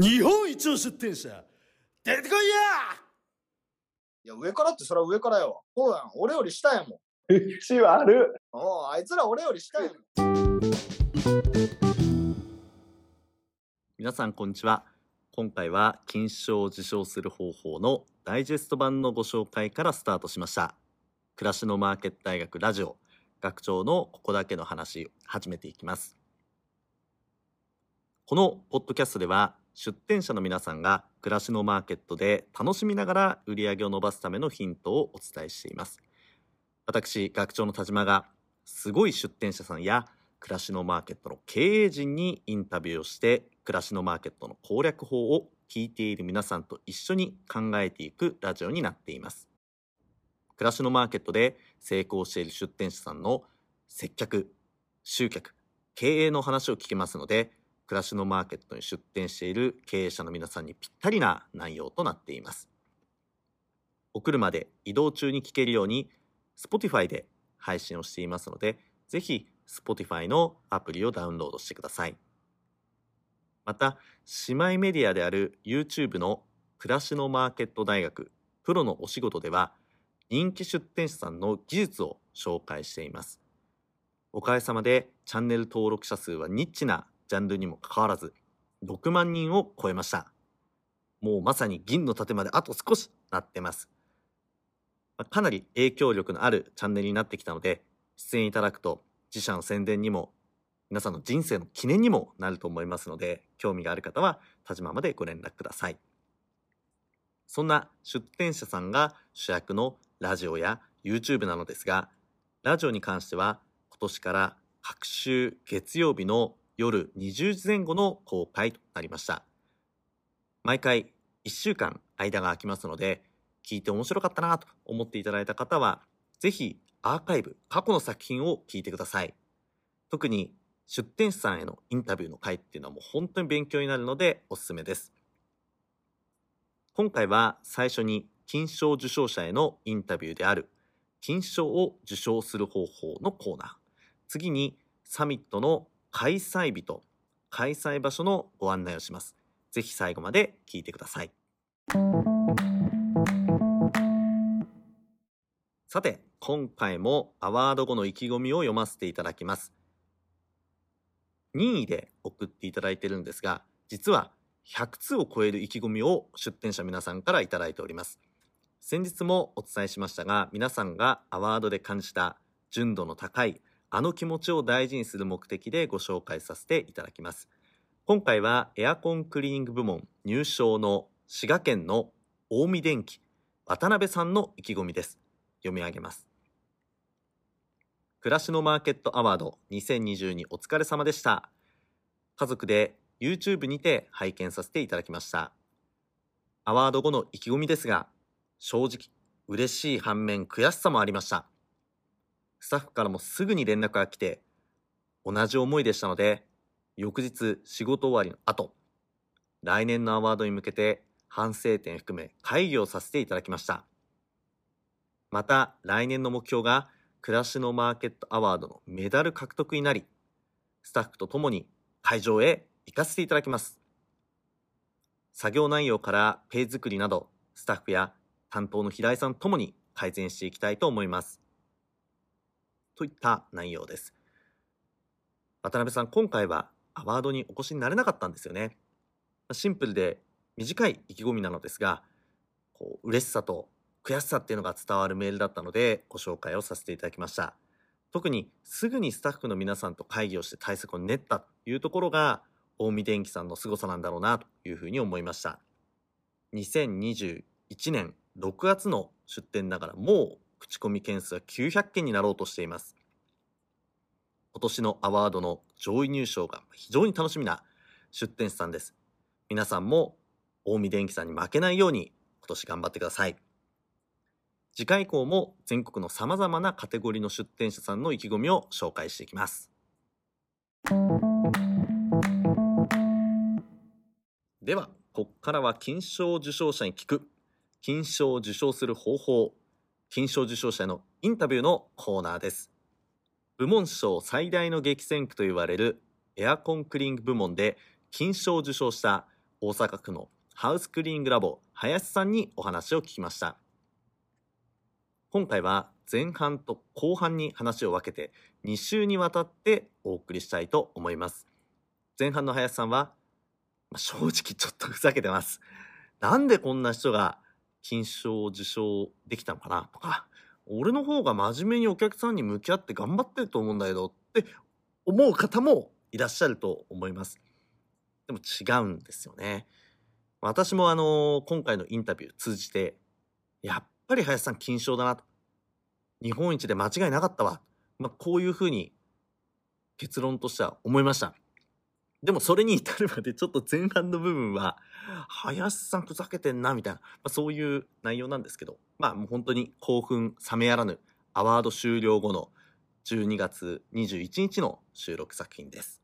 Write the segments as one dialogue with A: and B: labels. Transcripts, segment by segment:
A: 日本一の出店者出てこいや
B: いや、上からってそれは上からよ。そうやん。俺より下やもん。
C: 口悪っ。
B: おうあいつら俺より下やもん。
D: 皆さんこんにちは今回は金賞を受賞する方法のダイジェスト版のご紹介からスタートしました暮らしのマーケット大学ラジオ学長のここだけの話始めていきますこのポッドキャストでは出展者の皆さんが暮らしのマーケットで楽しみながら売り上げを伸ばすためのヒントをお伝えしています。私学長の田島がすごい出展者さんや暮らしのマーケットの経営陣にインタビューをして暮らしのマーケットの攻略法を聞いている皆さんと一緒に考えていくラジオになっています。暮らしのマーケットで成功している出店者さんの接客集客経営の話を聞けますので暮らしのマーケットに出店している経営者の皆さんにぴったりな内容となっていますお車で移動中に聞けるように Spotify で配信をしていますのでぜひ Spotify のアプリをダウンロードしてください。また、姉妹メディアである YouTube の暮らしのマーケット大学プロのお仕事では人気出店者さんの技術を紹介しています。おかげさまでチャンネル登録者数はニッチなジャンルにもかかわらず6万人を超えました。もうまさに銀の盾まであと少しなってます。かなり影響力のあるチャンネルになってきたので出演いただくと自社の宣伝にも皆さんの人生の記念にもなると思いますので興味がある方は田島までご連絡くださいそんな出展者さんが主役のラジオや YouTube なのですがラジオに関しては今年から各週月曜日の夜20時前後の公開となりました毎回1週間間が空きますので聞いて面白かったなと思っていただいた方はぜひアーカイブ、過去の作品を聞いてください。特に出展者さんへのインタビューの回っていうのはもう本当に勉強になるのでおすすめです。今回は最初に金賞受賞者へのインタビューである金賞を受賞する方法のコーナー。次にサミットの開催日と開催場所のご案内をします。ぜひ最後まで聞いてください。さて、今回もアワード後の意気込みを読ませていただきます。任意で送っていただいているんですが、実は100通を超える意気込みを出展者皆さんからいただいております。先日もお伝えしましたが、皆さんがアワードで感じた純度の高いあの気持ちを大事にする目的でご紹介させていただきます。今回はエアコンクリーニング部門入賞の滋賀県の近江電機渡辺さんの意気込みです。読み上げます。暮らしのマーケットアワード2022お疲れ様でした。家族で YouTube にて拝見させていただきました。アワード後の意気込みですが、正直嬉しい反面悔しさもありました。スタッフからもすぐに連絡が来て、同じ思いでしたので、翌日仕事終わりの後、来年のアワードに向けて反省点含め会議をさせていただきました。また来年の目標が暮らしのマーケットアワードのメダル獲得になり、スタッフと共に会場へ行かせていただきます。作業内容からペイ作りなど、スタッフや担当の平井さんともに改善していきたいと思います。といった内容です。渡辺さん、今回はアワードにお越しになれなかったんですよね。シンプルで短い意気込みなのですが、こう嬉しさと悔しさっていうのが伝わるメールだったのでご紹介をさせていただきました。特にすぐにスタッフの皆さんと会議をして対策を練ったというところが近江電機さんの凄さなんだろうなというふうに思いました。2021年6月の出展ながらもう口コミ件数は900件になろうとしています。今年のアワードの上位入賞が非常に楽しみな出展者さんです。皆さんも近江電機さんに負けないように今年頑張ってください。次回以降も全国の様々なカテゴリーの出展者さんの意気込みを紹介していきます。では、ここからは金賞受賞者に聞く、金賞を受賞する方法、金賞受賞者のインタビューのコーナーです。部門賞最大の激戦区と言われるエアコンクリング部門で金賞を受賞した
C: 大阪府のハウスクリーニングラボ林さんにお話を聞きました。今回は前半と後半に話を分けて2週にわたってお送りしたいと思います。前半の林さんは、まあ、正直ちょっとふざけてます。なんでこんな人が金賞を受賞できたのかな？とか俺の方が真面目にお客さんに向き合って頑張ってると思うんだけどって思う方もいらっしゃると思います。でも違うんですよね。私もあの今回のインタビュー通じてやっぱり林さん金賞だなと。日本一で間違いなかったわ、まあ、こういうふうに結論としては思いました。でもそれに至るまでちょっと前半の部分は林さんふざけてんなみたいな、まあ、そういう内容なんですけどまあもう本当に興奮冷めやらぬアワード終了後の12月21日の収録作品です。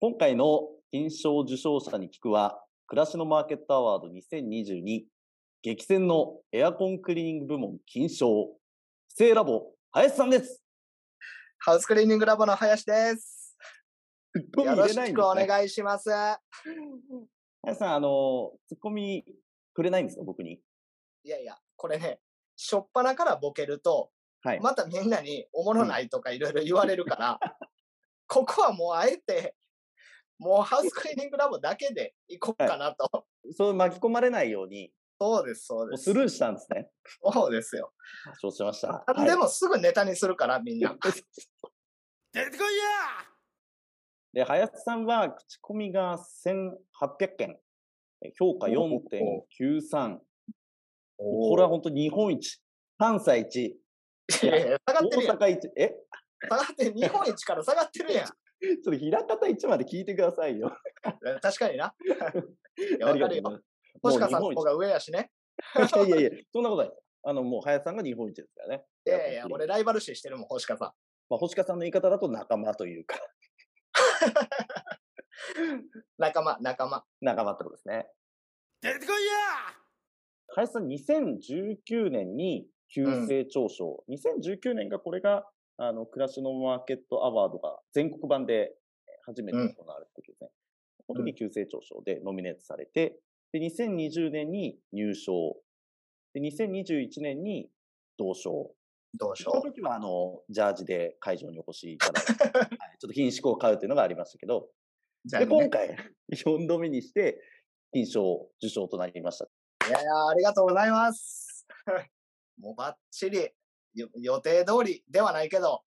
C: 今回の金賞受賞者に聞くは暮らしのマーケットアワード2022激戦のエアコンクリーニング部門金賞不正ラボ林さんです。
B: ハウスクリーニングラボの林です。
C: よ
B: よろしくお願いします。
C: 林さん、あの、ツッコミくれないんですか、僕に？
B: いやいや、これね、しょっぱなからボケると、
C: はい。
B: またみんなにおもろないとかいろいろ言われるから、ここはもうあえて、もうハウスクリーニングラボだけで行こうかなと。
C: そう巻き込まれないように、
B: そうです、そう
C: も
B: です。
C: うスルーしたんですね。
B: そうですよ。
C: 承知しました。
B: あでもすぐネタにするから、みんな。
C: はい
A: 出てこいや
C: で、林さんは口コミが1800件、え評価4.93。これは本当に日本一、関西一、
B: いやいや下がってるやん。
C: 大阪一、え？
B: 下がって日本一から下がってるやん。
C: ちょっと平方一まで聞いてくださいよ。
B: 確かにな。いや、
C: あ
B: わかるよ。
C: りがとうございます。
B: 星川さんの方が上やしね。
C: 一 いやいやいや、そんなことない。あの、もう林さんが日本一ですからね。
B: いやいや、俺ライバル視してるもん、星川さん。
C: まあ、星川さんの言い方だと仲間というか、
B: 仲間、仲間。
C: 仲間ってことですね。
A: 出てこいや
C: 林さん、2019年に急成長賞、2019年がこれが、あの、暮らしのマーケットアワードが全国版で初めて行われた時ですね。この時急成長賞でノミネートされて、で、2020年に入賞。で、2021年に同賞。
B: どうしよ
C: この時は、あの、ジャージで会場にお越しいただいて、はい、ちょっと品種を買うというのがありましたけど、
B: う。じゃあ、
C: で、
B: ね、
C: 今回、4度目にして、金賞受賞となりました。
B: いやいや、ありがとうございます。もうバッチリ、よ予定通りではないけど、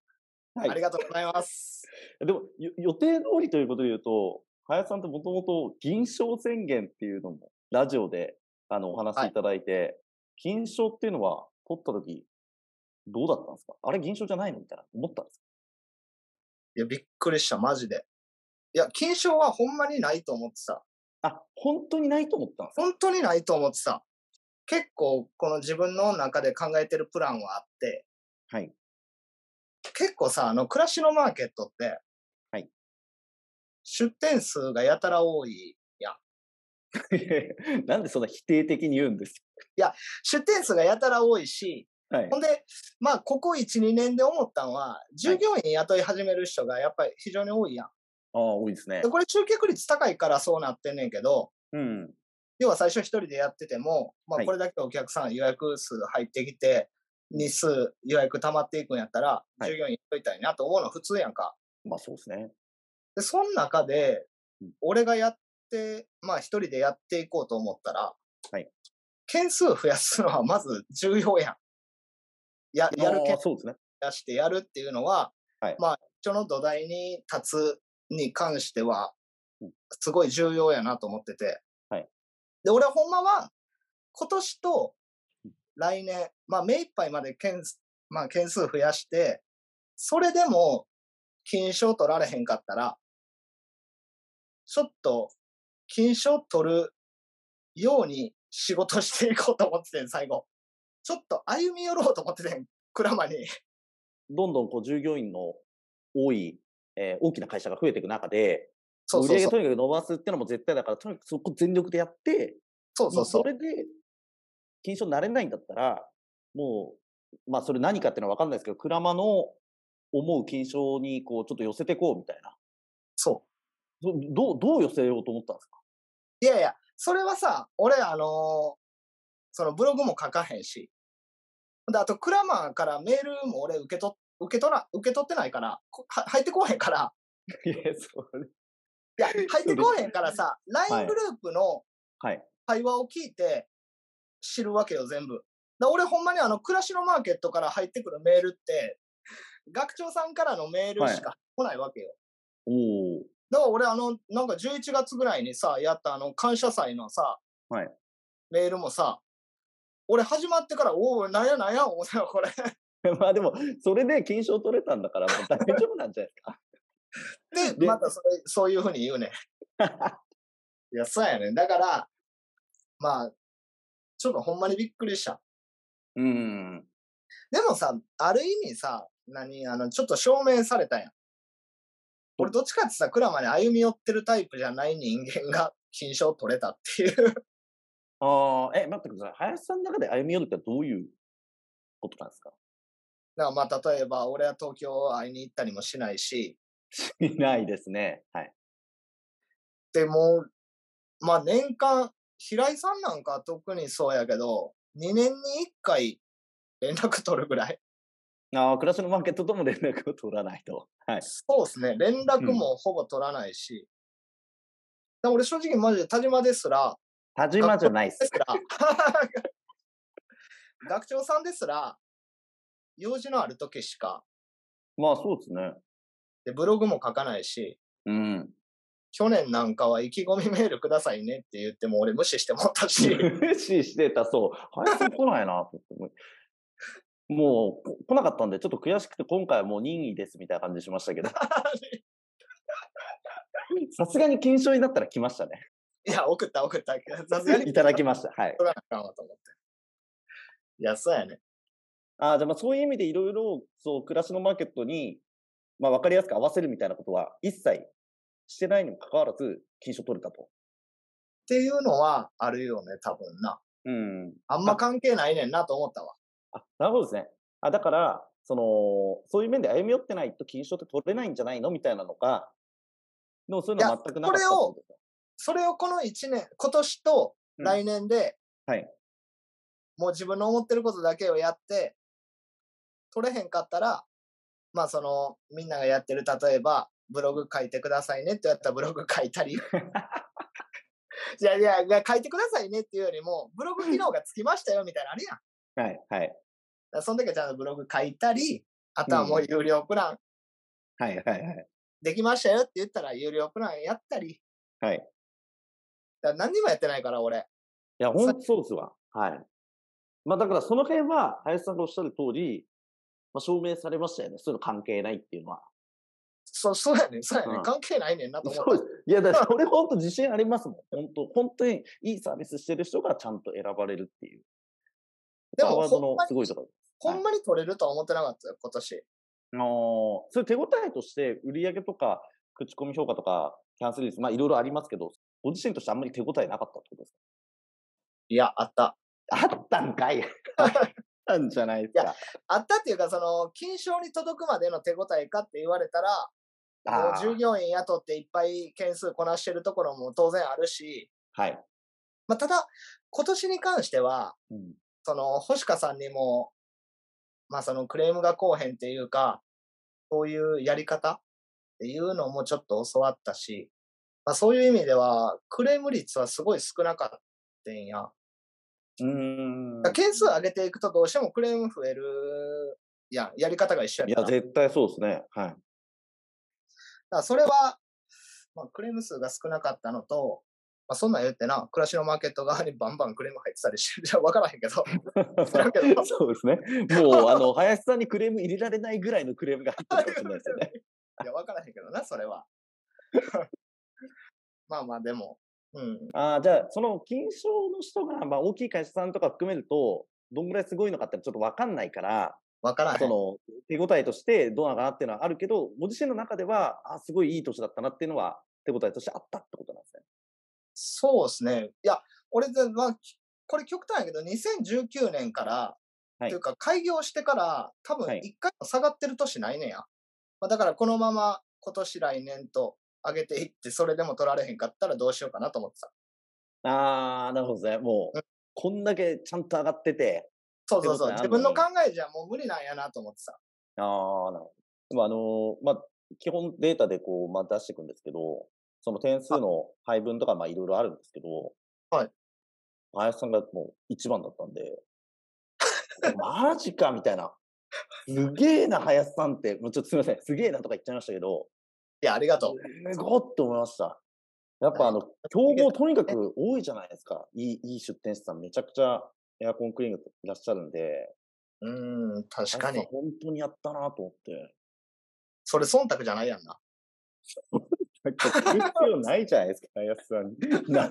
C: はい
B: ありがとうございます。
C: でも、よ予定通りということで言うと、林さんってもともと銀賞宣言っていうのも、ラジオであのお話しいただいて、金賞っていうのは取った時、どうだったんですか？あれ銀賞じゃないの？みたいな思ったんです
B: いや、びっくりした、マジで。いや、金賞はほんまにないと思ってた。
C: かあ、本当にないと思ったんですか？
B: 本当にないと思ってた。結構、この自分の中で考えてるプランはあって、
C: はい。
B: 結構さ、あの、暮らしのマーケットって、
C: はい。
B: 出店数がやたら多い。
C: なんでそんな否定的に言うんです？
B: 出店数がやたら多いし、
C: かはい
B: ほ。んで、まあ、ここ1、2年で思ったのは、従業員雇い始める人がやっぱり非常に多いやん。
C: ああ、多いですね
B: で。これ集客率高いからそうなってんねんけど、
C: うん。
B: 要は最初一人でやってても、まあ、
C: はい
B: これだけお客さん予約数入ってきて、日数予約溜まっていくんやったら、
C: はい
B: 従業員雇いたいなと思うのは普通やんか。
C: まあそうですね。
B: で、その中で
C: うん、
B: 俺がやって、まあ一人でやっていこうと思ったら、
C: はい
B: 件数増やすのはまず重要やん。や、やる件
C: ああそうですね。
B: 増やしてやるっていうのは、
C: はい
B: まあ一緒の土台に立つに関しては
C: うん、
B: すごい重要やなと思ってて。
C: はい
B: で、俺はほんまは、今年と来年、まあ目いっぱいまで件数、まあ件数増やして、それでも金賞取られへんかったら、ちょっと金賞取るように仕事していこうと思っててん、最後。ちょっと歩み寄ろうと思っててん、クラマに。
C: どんどんこう従業員の多い、えー大きな会社が増えていく中で、
B: そうそうそう。
C: 売り上げとにかく伸ばすっていうのも絶対だから、とにかくそこ全力でやって、
B: そうそうそう
C: そ。れで、金賞になれないんだったら、もう、まあそれ何かっていうのは分かんないですけど、クラマの思う金賞にこうちょっと寄せていこうみたいな。
B: そう。
C: どどう、どう寄せようと思ったんですか？
B: いやいや、それはさ、俺、あのーそのブログも書かへんし。で、あと、クラマーからメールも俺受け取っ、受け取ら、受け取ってないから、入ってこへんから、
C: いや、それ。
B: いや、入ってこへんからさ、
C: は
B: LINE
C: い
B: グループの
C: はい。
B: 会話を聞いて知るわけよ、全部。だ俺ほんまにあの、暮らしのマーケットから入ってくるメールって、学長さんからのメールしか来ないわけよ。
C: おお。
B: だから俺あの、なんか11月ぐらいにさ、やったあの、感謝祭のさ、
C: はい
B: メールもさ、俺始まってから、おお、なんやなんや、思ったよ、これ。
C: まあでも、それで金賞取れたんだから、もう大丈夫なんじゃないですか。
B: で、
C: で
B: またそれ、そういうふうに言うねん。いや、そうやねん。だから、まあ、ちょっとほんまにびっくりした。
C: うん。
B: でもさ、ある意味さ、何、あの、ちょっと証明されたやん。俺どっちかってさ、クラマに歩み寄ってるタイプじゃない人間が金賞取れたっていう。
C: ああ、え、待ってください。林さんの中で歩み寄るってどういうことなんですか？
B: だからまあ、例えば、俺は東京会いに行ったりもしないし、
C: いないですね。はい。
B: でも、まあ年間、平井さんなんか特にそうやけど、2年に1回連絡取るぐらい。
C: ああ、暮らしのマーケットとも連絡を取らないと。はい。
B: そうですね。連絡もほぼ取らないし。で俺正直マジで田島ですら、
C: 田島じゃないっす
B: で。すら、学長さんですら、用事のある時しか、
C: まあそうですね。
B: でブログも書かないし、
C: うん。
B: 去年なんかは意気込みメールくださいねって言っても俺無視してもったし、
C: 無視してた、そう。林さん来ないなと思って。もうこ来なかったんで、ちょっと悔しくて、今回はもう任意ですみたいな感じしましたけど、さすがに金賞になったら来ましたね。
B: いや、送った送った。さすがに
C: いただきました。はい。
B: 取らなあかんわと思って。いや、そうやね。
C: ああ、じゃあまあそういう意味でいろいろ、そう、暮らしのマーケットに、まあ分かりやすく合わせるみたいなことは一切してないにもかかわらず、金賞取れたと。
B: っていうのはあるよね、多分な。
C: うん。
B: あんま関係ないねんなと思ったわ。
C: あ、なるほどですね。あ、だから、その、そういう面で歩み寄ってないと金賞って取れないんじゃないの？みたいなのが、でもそういうのは全くなかったことですか？
B: それをこの1年、今年と来年で、
C: はい。
B: もう自分の思ってることだけをやって、取れへんかったら、まあその、みんながやってる、例えば、ブログ書いてくださいねってやったらブログ書いたり。い やいやいや、書いてくださいねっていうよりも、ブログ機能がつきましたよみたいなのあるやん。
C: はい、はい。
B: らその時はちゃんとブログ書いたり、あとはもう有料プラン
C: はい、はい、はい。
B: できましたよって言ったら有料プランやったり。
C: はい。
B: だ何にもやってないから、俺。
C: いや、本当そうですわ。はい。まあだからその辺は、林さんがおっしゃる通り、まあ、証明されましたよね。そういうの関係ないっていうのは。
B: そう、そうやねんそうやねん、
C: うん
B: 関係ないねんなと思っ
C: うです。いや、だからそれ本当自信ありますもん。本当、本当にいいサービスしてる人がちゃんと選ばれるっていう。
B: でもほんまに
C: すごいとこ。
B: ほんまに取れるとは思ってなかったよ、今年。
C: あーそれ手応えとして、売上とか、口コミ評価とか、キャンセル率、まあいろいろありますけど、ご自身としてあんまり手応えなかったってことです
B: いや、あった。
C: かあったんかいあったんじゃないですか。
B: あったっていうか、その、金賞に届くまでの手応えかって言われたら、もう従業員雇っていっぱい件数こなしてるところも当然あるし、
C: はい。
B: まあ、ただ、今年に関しては、
C: うん
B: その、星香さんにも、まあ、そのクレームがこうへんっていうか、そういうやり方っていうのもちょっと教わったし、まあ、そういう意味では、クレーム率はすごい少なかったんや。
C: うーん。
B: 件数上げていくとどうしてもクレーム増えるやん。やり方が一緒
C: いや、
B: やったら。だか
C: 絶対そうですね。はい。
B: らそれは、まあ、クレーム数が少なかったのと、まあ、そんなん言ってな、暮らしのマーケット側に バンバンクレーム入ってたりしてる。じゃわからへんけど。
C: そうですね。もう、あの、林さんにクレーム入れられないぐらいのクレームが入ってるかもしれないですよね。
B: いや、わからへんけどな、それは。まあまあ、でも、うん。
C: ああ、じゃあ、その金賞の人が、まあ、大きい会社さんとか含めると、どんぐらいすごいのかってちょっとわかんないから、
B: わからへん。
C: その、手応えとしてどうなのかなっていうのはあるけど、ご自身の中では、あすごいいい年だったなっていうのは、手応えとしてあったってことなんですね。
B: そうですね。いや、俺で、まあ、これ極端やけど、2019年から、
C: はい
B: というか、開業してから、多分
C: はい
B: 一回も下がってる年ないねんや。まあ、だから、このまま今年来年と上げていって、それでも取られへんかったらどうしようかなと思ってた。
C: あー、なるほどね。もう、こんだけちゃんと上がってて、
B: そうそうそう。自分の考えじゃもう無理なんやなと思ってさ。
C: あー、なるほど。でもあのーまあ、基本データでこう、まあ、出していくんですけど、その点数の配分とか、まあ、いろいろあるんですけど、
B: はい。
C: 林さんがもう一番だったんで、マジかみたいな。すげえな、林さんって。もうちょっとすみません。すげえなとか言っちゃいましたけど、
B: いや、ありがとう。
C: すごって思いました。やっぱあの、競合とにかく多いじゃないですか。いい、いい出店者さんめちゃくちゃエアコンクリーニングいらっしゃるんで、
B: うーん、確かに。
C: 本当にやったなと思って。
B: それ忖度じゃないやんな。
C: なんか聞く必要ないじゃないですか、林さんに。な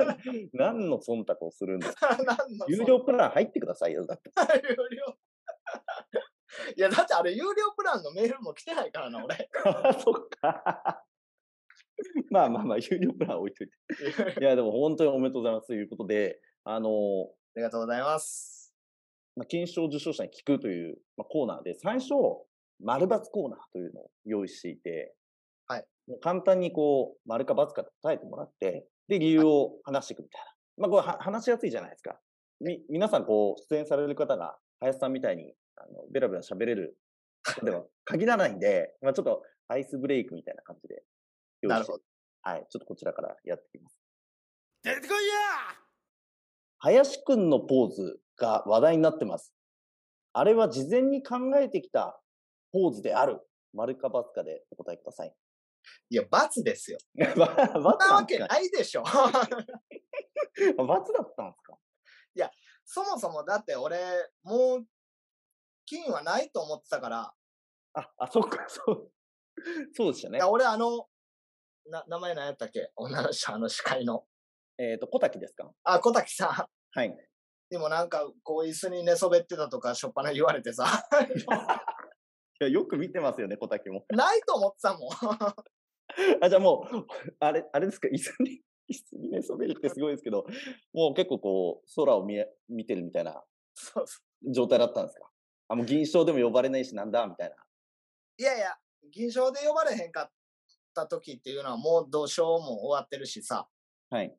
C: 何の忖度をするんですか？有料プラン入ってくださいよ、だって。
B: 有料 いや、だってあれ、有料プランのメールも来てないからな、俺。
C: あそっか。まあまあまあ、有料プラン置いといて。いや、でも本当におめでとうございますということで、あの、
B: ありがとうございます。
C: まあ、金賞受賞者に聞くという、まあ、コーナーで、最初、丸×コーナーというのを用意していて、簡単にこう、丸か×か答えてもらって、で、理由を話していくみたいな。まあ、これは話しやすいじゃないですか。み、皆さんこう、出演される方が、林さんみたいに、あの、ベラベラ喋れる方では限らないんで、まあ、ちょっとアイスブレイクみたいな感じで用意して。
B: なるほど。
C: はい。ちょっとこちらからやっていきます。
A: 出てこいや
C: 林くんのポーズが話題になってます。あれは事前に考えてきたポーズである。丸か×かでお答えください。
B: いや、罰ですよ。×そんなわけ
C: な
B: ないでしょ。
C: んですか×だったんですか？
B: そもそもだって俺、もう、金はないと思ってたから、
C: あ、あ、そっか、そう。そうでしたね
B: いや、。俺あの、な、名前何やったっけ？女の人、あの司会の。
C: えっ、と、小滝ですか？
B: あ、小滝さん。
C: はい。
B: でもなんか、こう椅子に寝そべってたとか、しょっぱな言われてさ、
C: いや、よく見てますよね、小滝も。
B: ないと思ってたもん。
C: あ、じゃあもう、あれ、あれですか、椅子に、椅子に寝そべるってすごいですけど、もう結構こう、空を見え、見てるみたいな状態だったんですか？あ、もう銀賞でも呼ばれないしなんだ、みたいな。
B: う。いやいや、銀賞で呼ばれへんかった時っていうのはもうどうしようも終わってるしさ。
C: はい。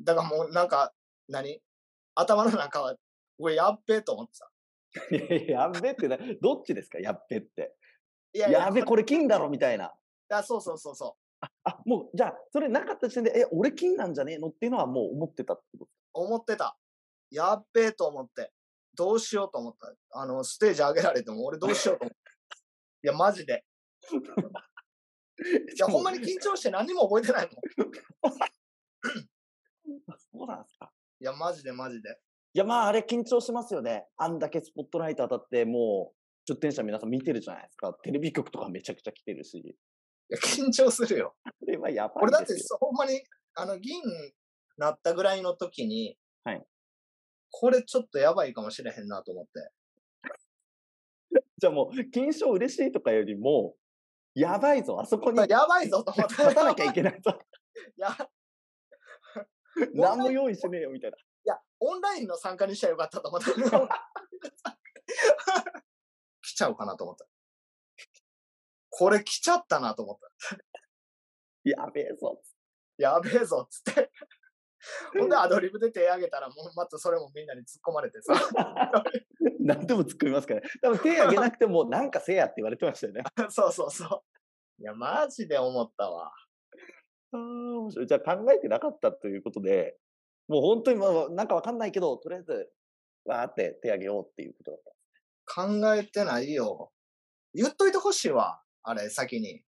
B: だからもうなんか、何？頭の中は、これやっべえと思ってさ。
C: いやっべってな、どっちですか？やっべって。
B: いやいや、
C: やべ、これ金だろみたいな。
B: あそうそうそうそ
C: あ、もう、じゃあ、それなかった時点で、え、俺金なんじゃねえのっていうのはもう思ってたってこと
B: う。思ってた。やっべえと思って。どうしようと思った。あの、ステージ上げられても俺どうしようと思った。いや、マジで。いや、ほんまに緊張して何にも覚えてないもん。
C: そうなんですか。
B: いや、マジでマジで。
C: いや、まあ、あれ緊張しますよね。あんだけスポットライト当たって、もう、出店者皆さん見てるじゃないですか。テレビ局とかめちゃくちゃ来てるし。
B: いや、緊張するよ。
C: あれはやばい
B: 俺だってほんまに、あの、銀なったぐらいの時に、
C: はい。
B: これちょっとやばいかもしれへんなと思って。
C: じゃあもう、金賞嬉しいとかよりも、やばいぞ、あそこに
B: やばいぞと思って。
C: 立たなきゃいけないぞ。
B: い や、
C: 何も用意しねえよ、みたいな。
B: いや、オンラインの参加にしちゃよかったと思った。来ちゃうかなと思った。これ来ちゃったなと思った。
C: やべえぞ。
B: やべえぞっつって。ほんでアドリブで手挙げたら、もうまたそれもみんなに突っ込まれてさ。
C: 何でも突っ込みますからね。多分手挙げなくても、なんかせえやって言われてましたよね。
B: そうそうそう。いや、マジで思ったわ。
C: あー面白いじゃあ考えてなかったということで、もう本当にまあなんかわかんないけど、とりあえず、わーって手挙げようっていうことだった。
B: 考えてないよ。言っといてほしいわ。あれ、先に。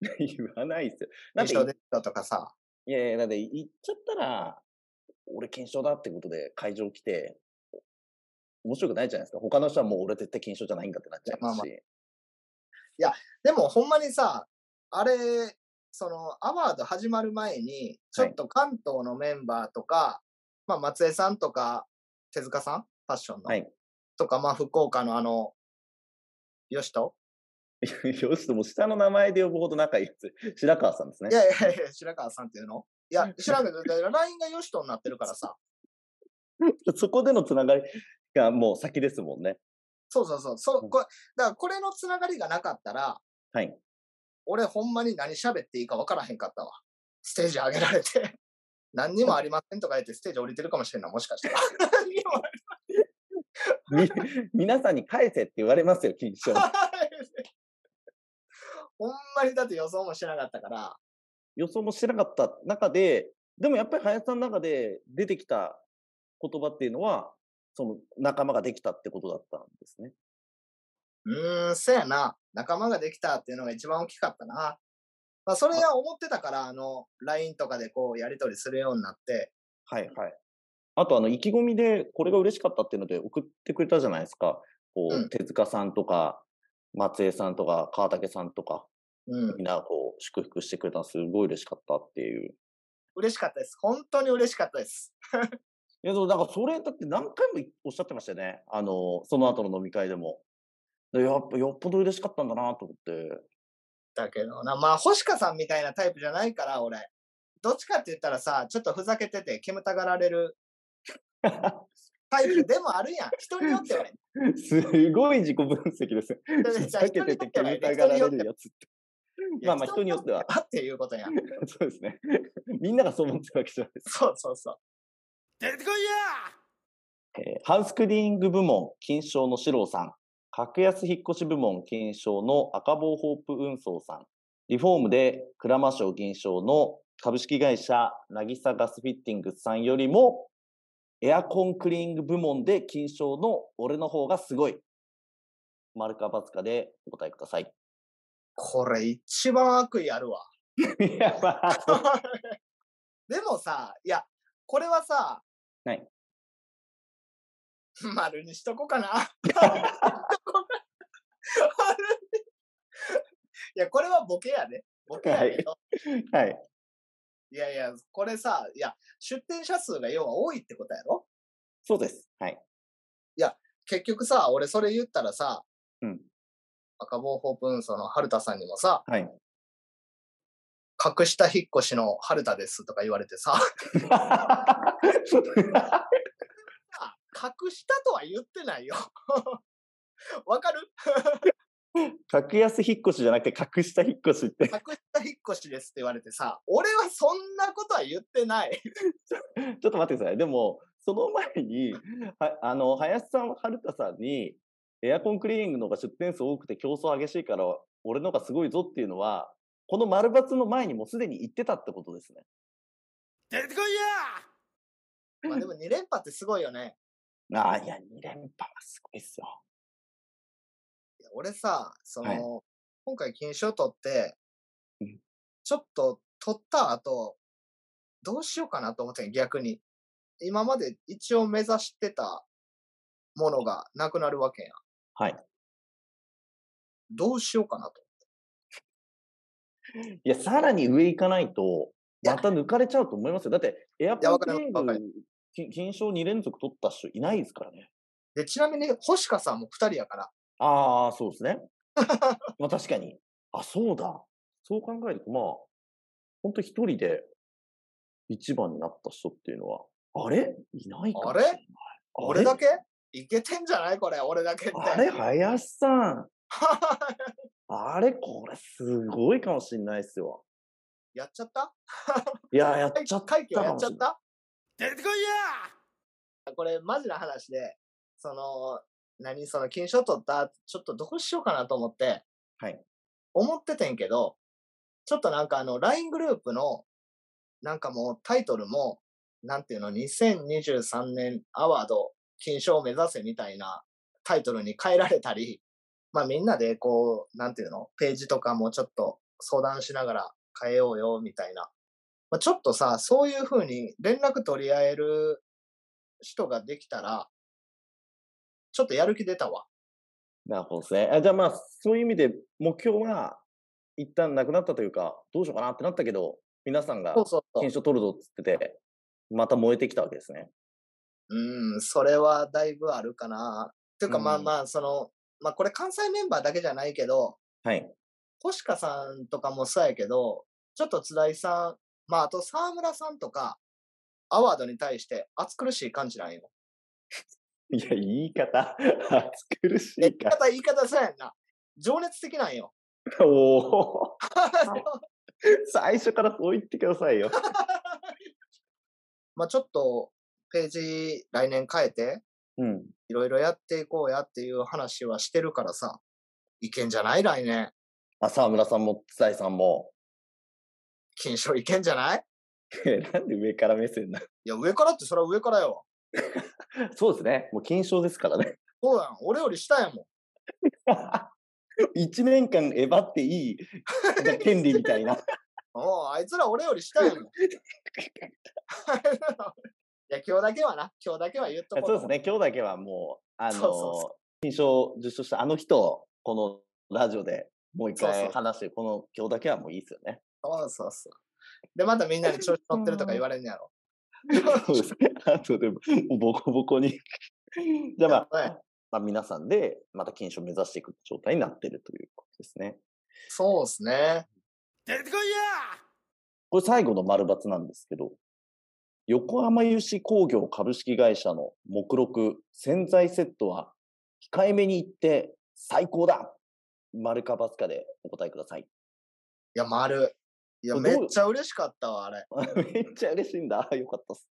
C: 言わないですよ。なん
B: 印
C: か
B: 象でたとかさ。
C: いやいや、だって言っちゃったら、俺検証だってことで会場来て、面白くないじゃないですか。他の人はもう俺絶対検証じゃないんだってなっちゃいますし。
B: でもほんまにさ、あれ、そのアワード始まる前に、ちょっと関東のメンバーとか、まあ松江さんとか、手塚さん？ファッションの。
C: はい。
B: とか、まあ福岡のあの、よしと？
C: よしとも下の名前で呼ぶほど仲いいやつ。白川さんですね
B: い。やいやいや、白川さんっていうの？いや、知らんけど、だから LINE がよしとになってるからさ。
C: そこでのつながりがもう先ですもんね。
B: そうそうそう。そうこれだからこれのつながりがなかったら、
C: はい。
B: 俺ほんまに何喋っていいか分からへんかったわ。ステージ上げられて。何にもありませんとか言ってステージ降りてるかもしれんな、もしかしたら。何にもあり
C: み皆さんに返せって言われますよ、金賞。
B: ほんまにだって予想もしてなかったから、
C: 予想もしてなかった中で、でもやっぱり林さんの中で出てきた言葉っていうのは、その仲間ができたってことだったんですね。
B: うーん、そやな。仲間ができたっていうのが一番大きかったな。まあ、それは思ってたから、あの、LINE とかでこう、やり取りするようになって、
C: はいはい。あと、あの、意気込みでこれが嬉しかったっていうので送ってくれたじゃないですか。こう、
B: うん
C: 手塚さんとか、松江さんとか、川竹さんとか、
B: うん、
C: みんなこう、祝福してくれたのすごい嬉しかったっていう。
B: 嬉しかったです。本当に嬉しかったです。
C: いや、そうだからそれ、だって何回もおっしゃってましたよね。あの、その後の飲み会でも。でやっぱよっぽど嬉しかったんだなと思って。
B: だけどな、まあ、星香さんみたいなタイプじゃないから、俺。どっちかって言ったらさ、ちょっとふざけてて煙たがられる タイプでもあるやん。人によってはね。
C: すごい自己分析ですね。
B: だって
C: ふざけてて煙たがられるやつって。まあまあ人によっては。
B: っていうことやん。
C: そうですね。みんながそう思ってるわけじゃないです。
B: そうそうそう。
A: 出てこいや
C: えーハウスクリーニング部門金賞の四郎さん、格安引っ越し部門金賞の赤棒ホープ運送さん、リフォームで鞍馬賞銀賞の株式会社渚ガスフィッティングスさんよりも、エアコンクリーニング部門で金賞の俺の方がすごい。丸か×かでお答えください。
B: これ一番悪意あるわ。
C: いや、まあ、そう
B: でもさ、いや、これはさ、
C: はい。
B: 丸にしとこうかな。いや、これはボケやで。ボケやけど。
C: はい。
B: いやいや、これさ、いや、出店者数が要は多いってことやろ？
C: そうです。はい。
B: 結局さ、俺それ言ったらさ、
C: うん。
B: 赤棒ホープ運送の春田さんにもさ、
C: はい。
B: 隠した引っ越しの春田ですとか言われてさ、隠したとは言ってないよ。わかる？
C: 格安引っ越しじゃなくて隠した引っ越しって。
B: 隠した引っ越しですって言われてさ、俺はそんなことは言ってない。
C: ちょ っと待ってください。でも、その前に、はあの、林さんは春田さんに、エアコンクリーニングの方が出店数多くて競争激しいから、俺の方がすごいぞっていうのは、この丸抜の前にもうすでに言ってたってことですね。
A: 出てこいや
B: まあでも2連覇ってすごいよね。
C: ああ、いや、2連覇はすごいっすよ。
B: 俺さ、その、
C: はい
B: 今回金賞取って
C: うん、
B: ちょっと取った後、どうしようかなと思ってん逆に。今まで一応目指してたものがなくなるわけやん。
C: はい。
B: どうしようかなと。
C: いや、さらに上行かないと、また抜かれちゃうと思いますよ。だって、エア
B: いやわか
C: コンクリーニン
B: るわかる
C: グ、き金賞2連続取った人いないですからね。
B: で、ちなみに星香さんも2人やから。
C: ああ、そうですね。まあ確かに。あ、そうだ。そう考えると、まあ、本当一人で一番になった人っていうのは、あれ？いないかもしれない。
B: 俺だけ？いけてんじゃない？これ、俺だけって。
C: あれ？林さん。あれ？これすごいかもしれないっすよ。
B: やっちゃった？
C: いや、やっちゃった
B: 会計やっちゃっ。た？
A: 出てこいや
B: これ、マジな話で、その、何、その、金賞取った、ちょっとどうしようかな？と思って、
C: はい。
B: 思っててんけど、ちょっとなんかあの、LINE グループの、なんかもうタイトルも、なんていうの、2023年アワード金賞を目指せみたいなタイトルに変えられたり、まあみんなでこう、なんていうの、ページとかもちょっと相談しながら変えようよみたいな。まあ、ちょっとさ、そういうふうに連絡取り合える人ができたら、ちょっとやる気出たわ。
C: なるほどですね。あじゃあまあ、そういう意味で目標は一旦なくなったというか、どうしようかなってなったけど、皆さんが
B: そうそうそう
C: 金。賞取るぞっつってて、また燃えてきたわけですね。
B: うん、それはだいぶあるかな。っていうか、
C: うん
B: まあまあ、その、まあこれ関西メンバーだけじゃないけど、
C: はい。
B: 星香さんとかもそうやけど、ちょっと津田井さん、まああと沢村さんとか、アワードに対して暑苦しい感じなんよ。
C: いや、言い方、暑苦し
B: 言い
C: いか。
B: 方、言い方そうやんな。情熱的なんよ。
C: おお。最初からそう言ってくださいよ。
B: まあちょっとページ来年変えて、
C: うん。
B: いろいろやっていこうやっていう話はしてるからさ、いけんじゃない来年。
C: あ、沢村さんも、津井さんも。
B: 金賞いけんじゃない？
C: なんで上から目線な
B: いや、上からってそれは上からよ。
C: そうですね。もう金賞ですからね。
B: そうやん。俺より下やもん。
C: 一年間えばっていい権利みたいな。
B: おうあいつら俺より下やもん。いや、今日だけはな。今日だけは言っとこう。
C: そうですね。今日だけはもう、あ
B: そう
C: 金賞受賞したあの人を、このラジオでもう一回話して、この今日だけはもういいですよね。
B: そうそうそう。で、またみんなに調子乗ってるとか言われんねやろ。
C: そうですね。あとでも、ボコボコに。じゃあまあ、
B: はい
C: まあ、皆さんでまた金賞を目指していく状態になっているということですね。
B: そうですね。
A: 出てこいや
C: これ最後の丸抜なんですけど、横浜油脂工業株式会社の目録洗剤セットは控えめに言って最高だ丸か×かでお答えください。
B: いや、丸。いや、めっちゃ嬉しかったわ、あれ。
C: めっちゃ嬉しいんだ。よかったっす。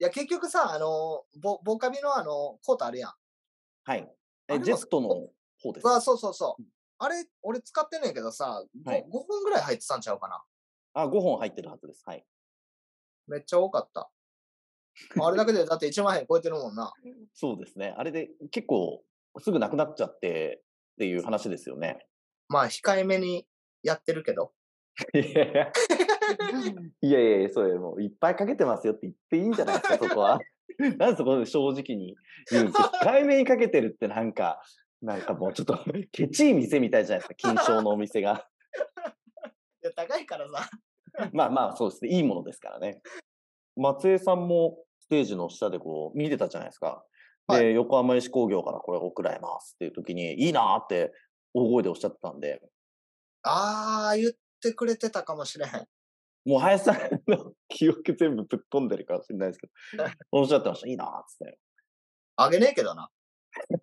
B: いや、結局さ、あの、ボボカビのあの、コートあるやん。
C: はい。え、ジェストの方です。
B: あ、そうそうそう。あれ、俺使ってんねんけどさ、5,
C: はい
B: 本ぐらい入ってたんちゃうかな。
C: あ、5本入ってるはずです。はい。
B: めっちゃ多かった。あれだけで だって1万円超えてるもんな。
C: そうですね。あれで結構すぐなくなっちゃってっていう話ですよね。
B: まあ、控えめにやってるけど。
C: いやいやいやいやいや、それもういっぱいかけてますよって言っていいんじゃないですか、そこは。なんでそこで正直に言うんですか。控えめにかけてるってなんか、なんかもうちょっと ケチい店みたいじゃないですか、金賞のお店が。
B: いや、高いからさ。
C: まあまあ、そうですね。いいものですからね。松江さんもステージの下でこう見てたじゃないですか。で、
B: は
C: 横浜石工業からこれ送られますっていう時に、いいなーって大声でおっしゃってたんで、
B: あー、言ってくれてたかもしれへん。
C: もう林さんの記憶全部ぶっ飛んでるかもしれないですけど、おっしゃってました。いいなーっつって。
B: あげねえけどな。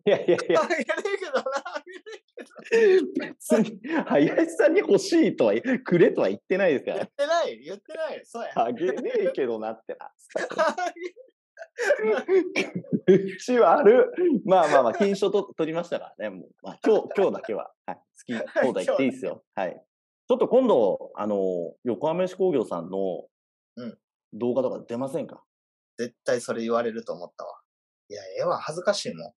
C: いやいやいや
B: あ、げねえけどな。あげね
C: 別に、林さんに欲しいとは、くれとは言ってないですか
B: え言っ
C: ら。
B: てない、言ってない。そうや。
C: あげねえけどなってな。うちはある。まあまあまあ、金賞と取りましたからね。もうまあ、今日、今日だけは、はい、好き放題言っていいですよ。はい。ちょっと今度、あの、横浜市工業さんの
B: うん
C: 動画とか出ませんか、
B: 絶対それ言われると思ったわ。いや、ええわ、恥ずかしいもん。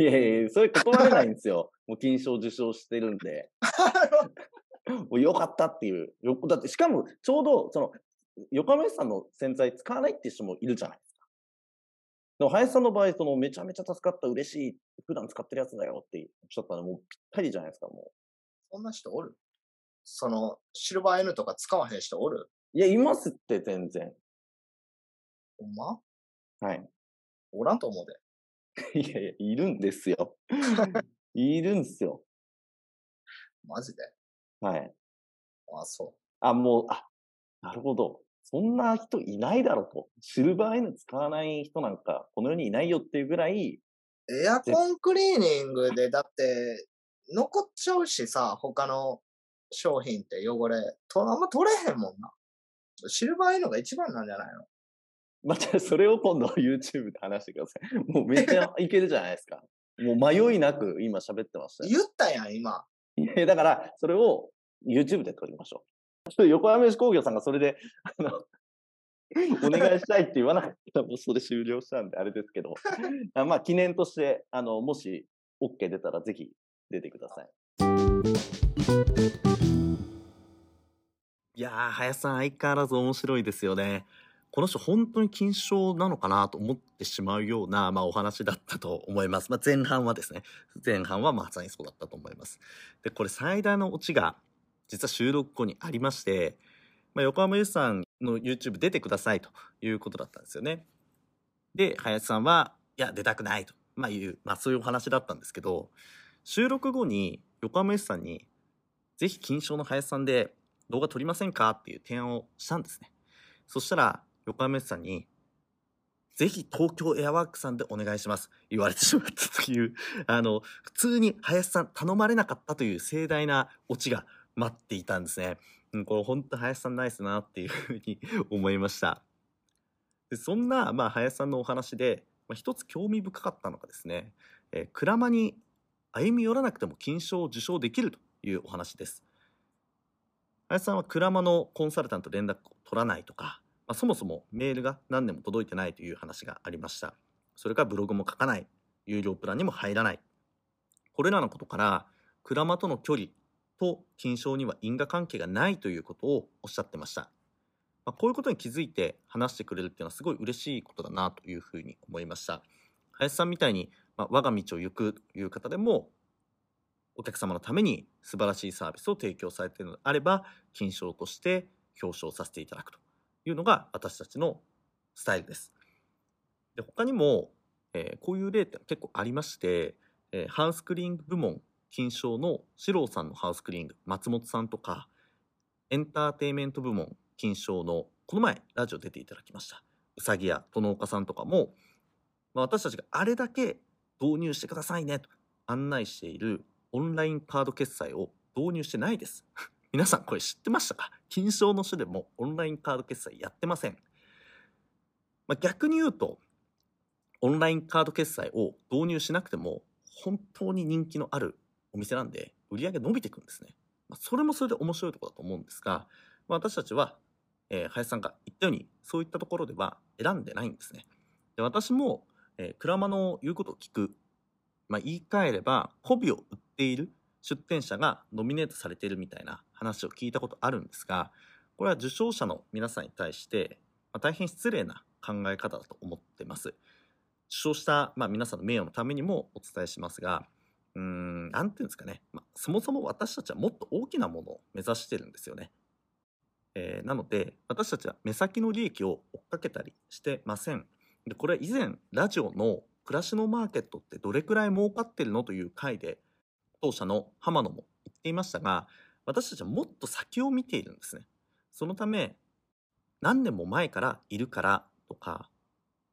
C: いやいや、それ断れないんですよ。もう金賞受賞してるんで。もうよかったっていう。よだって、しかも、ちょうど、その、横浜市さんの洗剤使わないっていう人もいるじゃないですか。でも、林さんの場合、その、めちゃめちゃ助かった、嬉しい、普段使ってるやつだよっておっしゃったら、もうぴったりじゃないですか、も
B: そんな人おる？その、シルバー N とか使わへん人おる？
C: う。いや、いますって、全然。
B: ほんま？
C: はい。
B: おらんと思うで。
C: いやいや、いるんですよ。いるんですよ。
B: マジで？
C: はい。
B: あ、そ
C: あ、もう、あ、なるほど。そんな人いないだろうと。シルバー N 使わない人なんか、この世にいないよっていうぐらい、
B: う。エアコンクリーニングで、だって、残っちゃうしさ、他の商品って汚れ、とあんま取れへんもんな。シルバー N が一番なんじゃないの？
C: またそれを今度 YouTube で話してください。もうめっちゃいけるじゃないですか。もう迷いなく今喋ってましたよ。
B: 言ったやん、今。
C: だから、それを YouTube で撮りましょう。ちょっと横浜市工業さんがそれで、あの、お願いしたいって言わなかったらもうそれ終了したんであれですけど、あまあ記念として、あの、もし OK 出たらぜひ出てください。
D: いやー、林さん相変わらず面白いですよね。この人本当に金賞なのかなと思ってしまうような、まあ、お話だったと思います。まあ、前半はですね。前半はまさにそうだったと思います。で、これ最大のオチが、実は収録後にありまして、まあ、横浜由さんの YouTube 出てくださいということだったんですよね。で、林さんは、いや、出たくないと、まあ、いう、まあ、そういうお話だったんですけど、収録後に横浜由さんに、ぜひ金賞の林さんで動画撮りませんかっていう提案をしたんですね。そしたら、横浜由さんに、ぜひ東京エアワークさんでお願いします。言われてしまったという、あの、普通に林さん頼まれなかったという盛大なオチが待っていたんですね。うん、これ本当林さんナイスなっていうふうに思いました。でそんな、まあ、林さんのお話で、まあ、一つ興味深かったのがですね、えー、鞍馬に歩み寄らなくても金賞を受賞できるというお話です。林さんは鞍馬のコンサルタント連絡を取らないとか、まあ、そもそもメールが何年も届いてないという話がありました。それからブログも書かない、有料プランにも入らない。これらのことから、鞍馬との距離と金賞には因果関係がないということをおっしゃってました。まあ、こういうことに気づいて話してくれるっていうのはすごい嬉しいことだなというふうに思いました。林さんみたいに、まあ、我が道を行くという方でも、お客様のために素晴らしいサービスを提供されているのであれば、金賞として表彰させていただくというのが私たちのスタイルです。で他にも、えー、こういう例って結構ありまして、えー、ハウスクリーニング部門金賞の四郎さんのハウスクリーニング松本さんとかエンターテインメント部門金賞のこの前ラジオ出ていただきましたうさぎや殿岡さんとかも、まあ、私たちがあれだけ導入してくださいねと案内しているオンラインカード決済を導入してないです 皆さんこれ知ってましたか？金賞の種でもオンラインカード決済やってません、まあ、逆に言うとオンラインカード決済を導入しなくても本当に人気のあるお店なんで売り上げ伸びていくんですね。まあ、それもそれで面白いところだと思うんですが、まあ、私たちは、えー、林さんが言ったようにそういったところでは選んでないんですね。で私も、えー、鞍馬の言うことを聞く、まあ、言い換えれば媚びを売っている出店者がノミネートされているみたいな話を聞いたことあるんですがこれは受賞者の皆さんに対して、まあ、大変失礼な考え方だと思ってます。受賞した、まあ、皆さんの名誉のためにもお伝えしますが、うーん、なんていうんですかね、まあ、そもそも私たちはもっと大きなものを目指してるんですよね。えー、なので、私たちは目先の利益を追っかけたりしてません。で、これ以前、ラジオの暮らしのマーケットってどれくらい儲かってるのという回で、当社の浜野も言っていましたが、私たちはもっと先を見ているんですね。そのため、何年も前からいるからとか、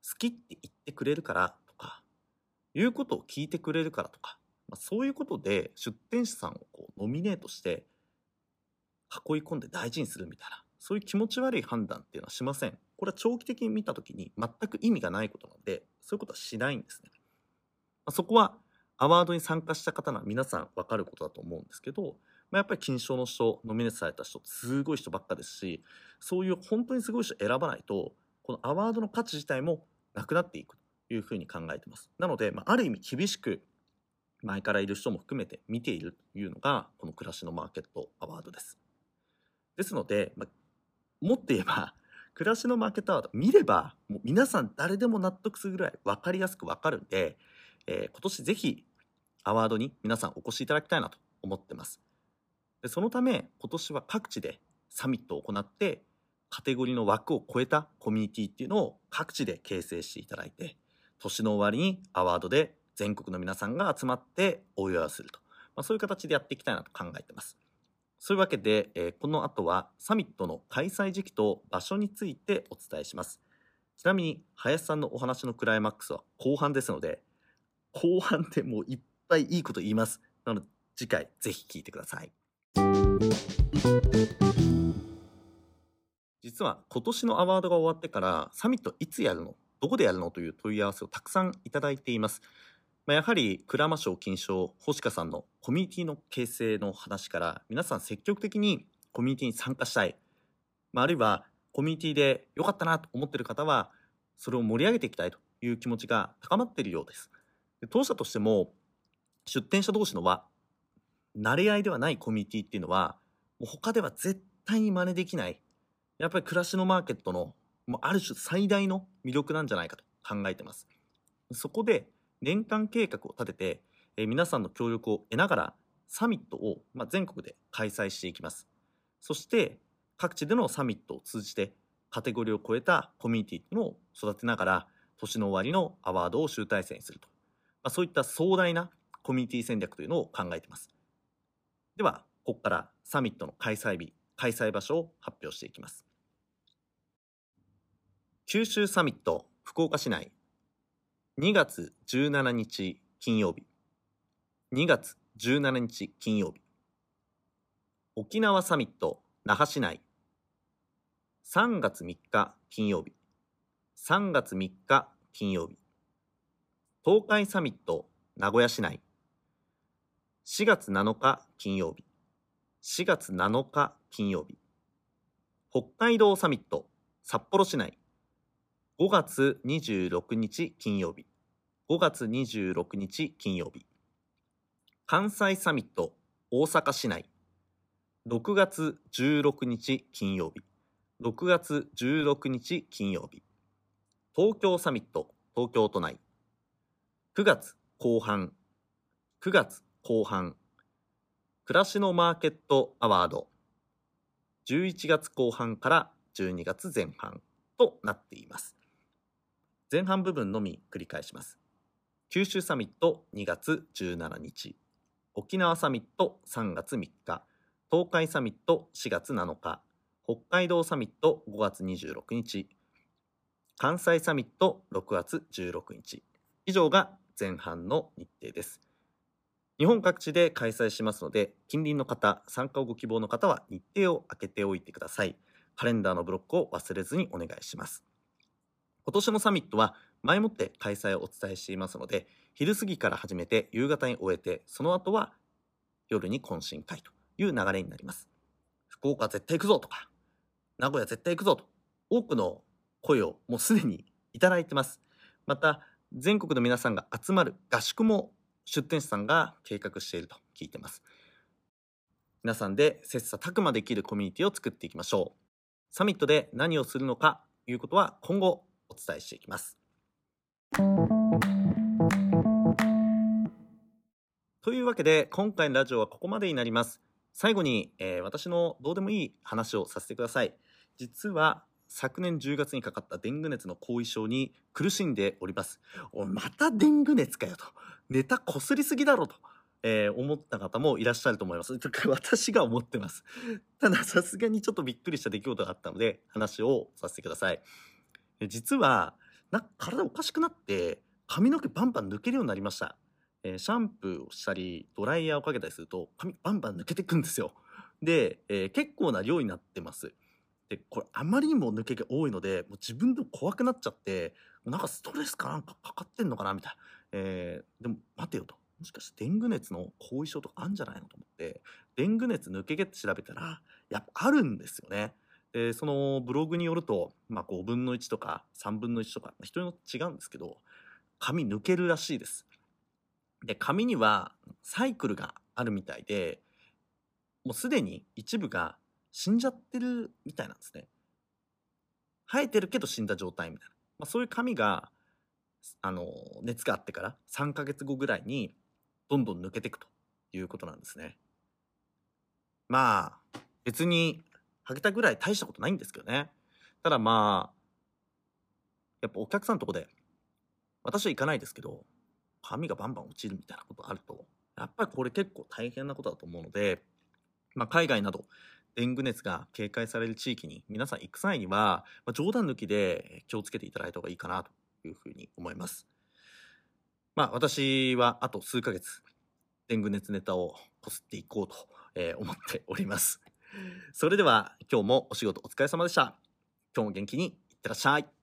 D: 好きって言ってくれるからとか、いうことを聞いてくれるからとか、まあ、そういうことで出店者さんをこうノミネートして囲い込んで大事にするみたいな、そういう気持ち悪い判断っていうのはしません。これは長期的に見たときに全く意味がないことなので、そういうことはしないんですね。まあ、そこはアワードに参加した方なら皆さん分かることだと思うんですけど、まあ、やっぱり金賞の人、ノミネートされた人、すごい人ばっかですし、そういう本当にすごい人選ばないと、このアワードの価値自体もなくなっていくというふうに考えてます。なので、まあ、ある意味厳しく前からいる人も含めて見ているというのが、この暮らしのマーケットアワードです。ですので、まあ、もっと言えば、暮らしのマーケットアード見れば、もう皆さん誰でも納得するぐらい分かりやすく分かるんで、えー、今年ぜひアワードに皆さんお越しいただきたいなと思ってます。でそのため、今年は各地でサミットを行って、カテゴリーの枠を超えたコミュニティっていうのを各地で形成していただいて、年の終わりにアワードで全国の皆さんが集まってお祝いをすると。まあ、そういう形でやっていきたいなと考えてます。そういうわけで、え、この後はサミットの開催時期と場所についてお伝えします。ちなみに、林さんのお話のクライマックスは後半ですので、後半でもういっぱいいいこと言います。なので、次回ぜひ聞いてください。実は今年のアワードが終わってからサミットいつやるの？どこでやるの？という問い合わせをたくさんいただいています。まあ、やはり鞍馬賞金賞星香さんのコミュニティの形成の話から皆さん積極的にコミュニティに参加したい、まあ、あるいはコミュニティで良かったなと思ってる方はそれを盛り上げていきたいという気持ちが高まっているようです。で当社としても出店者同士のは慣れ合いではないコミュニティっていうのはもう他では絶対に真似できないやっぱり暮らしのマーケットのもある種最大の魅力なんじゃないかと考えてます。そこで年間計画を立てて、えー、皆さんの協力を得ながらサミットを、まあ、全国で開催していきます。そして各地でのサミットを通じてカテゴリーを超えたコミュニティのを育てながら年の終わりのアワードを集大成にすると、まあ、そういった壮大なコミュニティ戦略というのを考えています。では、ここからサミットの開催日、開催場所を発表していきます。九州サミット福岡市内2月17日金曜日。2月17日金曜日。沖縄サミット那覇市内。3月3日金曜日。3月3日金曜日。東海サミット名古屋市内。4月7日金曜日。4月7日金曜日。北海道サミット札幌市内。5月26日金曜日。5月26日金曜日。関西サミット大阪市内。6月16日金曜日。6月16日金曜日。東京サミット東京都内。9月後半。9月後半。暮らしのマーケットアワード。11月後半から12月前半となっています。前半部分のみ繰り返します。九州サミット2月17日。沖縄サミット3月3日。東海サミット4月7日。北海道サミット5月26日。関西サミット6月16日。以上が前半の日程です。日本各地で開催しますので近隣の方参加をご希望の方は日程を空けておいてください。カレンダーのブロックを忘れずにお願いします。今年のサミットは前もって開催をお伝えしていますので昼過ぎから始めて夕方に終えてその後は夜に懇親会という流れになります。福岡絶対行くぞとか名古屋絶対行くぞと多くの声をもうすでにいただいてます。また全国の皆さんが集まる合宿も出店者さんが計画していると聞いてます。皆さんで切磋琢磨できるコミュニティを作っていきましょう。サミットで何をするのかということは今後お伝えしていきます。というわけで今回のラジオはここまでになります。最後に、えー私のどうでもいい話をさせてください。実は昨年10月にかかったデング熱の後遺症に苦しんでおります。おいまたデング熱かよと。ネタこすりすぎだろと、えー思った方もいらっしゃると思います。と か私が思ってます。たださすがにちょっとびっくりした出来事があったので話をさせてください。実はなんか体おかしくなって髪の毛バンバン抜けるようになりました、えーシャンプーをしたりドライヤーをかけたりすると髪バンバン抜けてくんですよ。で、えー結構な量になってます。でこれあまりにも抜け毛多いのでもう自分でも怖くなっちゃってなんかストレスかなんかかかってんのかなみたいな、えーでも待てよと。もしかしてデング熱の後遺症とかあるんじゃないのと思ってデング熱抜け毛って調べたらやっぱあるんですよね。でそのブログによると、まあ、5分の1とか3分の1とかま人によって違うんですけど髪抜けるらしいです。で髪にはサイクルがあるみたいでもうすでに一部が死んじゃってるみたいなんですね。生えてるけど死んだ状態みたいな、まあ、そういう髪があの熱があってから3ヶ月後ぐらいにどんどん抜けていくということなんですね。まあ別にハゲたぐらい大したことないんですけどねただまあやっぱお客さんのとこで私は行かないですけど髪がバンバン落ちるみたいなことあるとやっぱりこれ結構大変なことだと思うので、まあ、海外などデング熱が警戒される地域に皆さん行く際には、まあ、冗談抜きで気をつけていただいた方がいいかなというふうに思います。まあ私はあと数ヶ月デング熱ネタをこすっていこうと、思っております。それでは今日もお仕事お疲れ様でした。今日も元気にいってらっしゃい。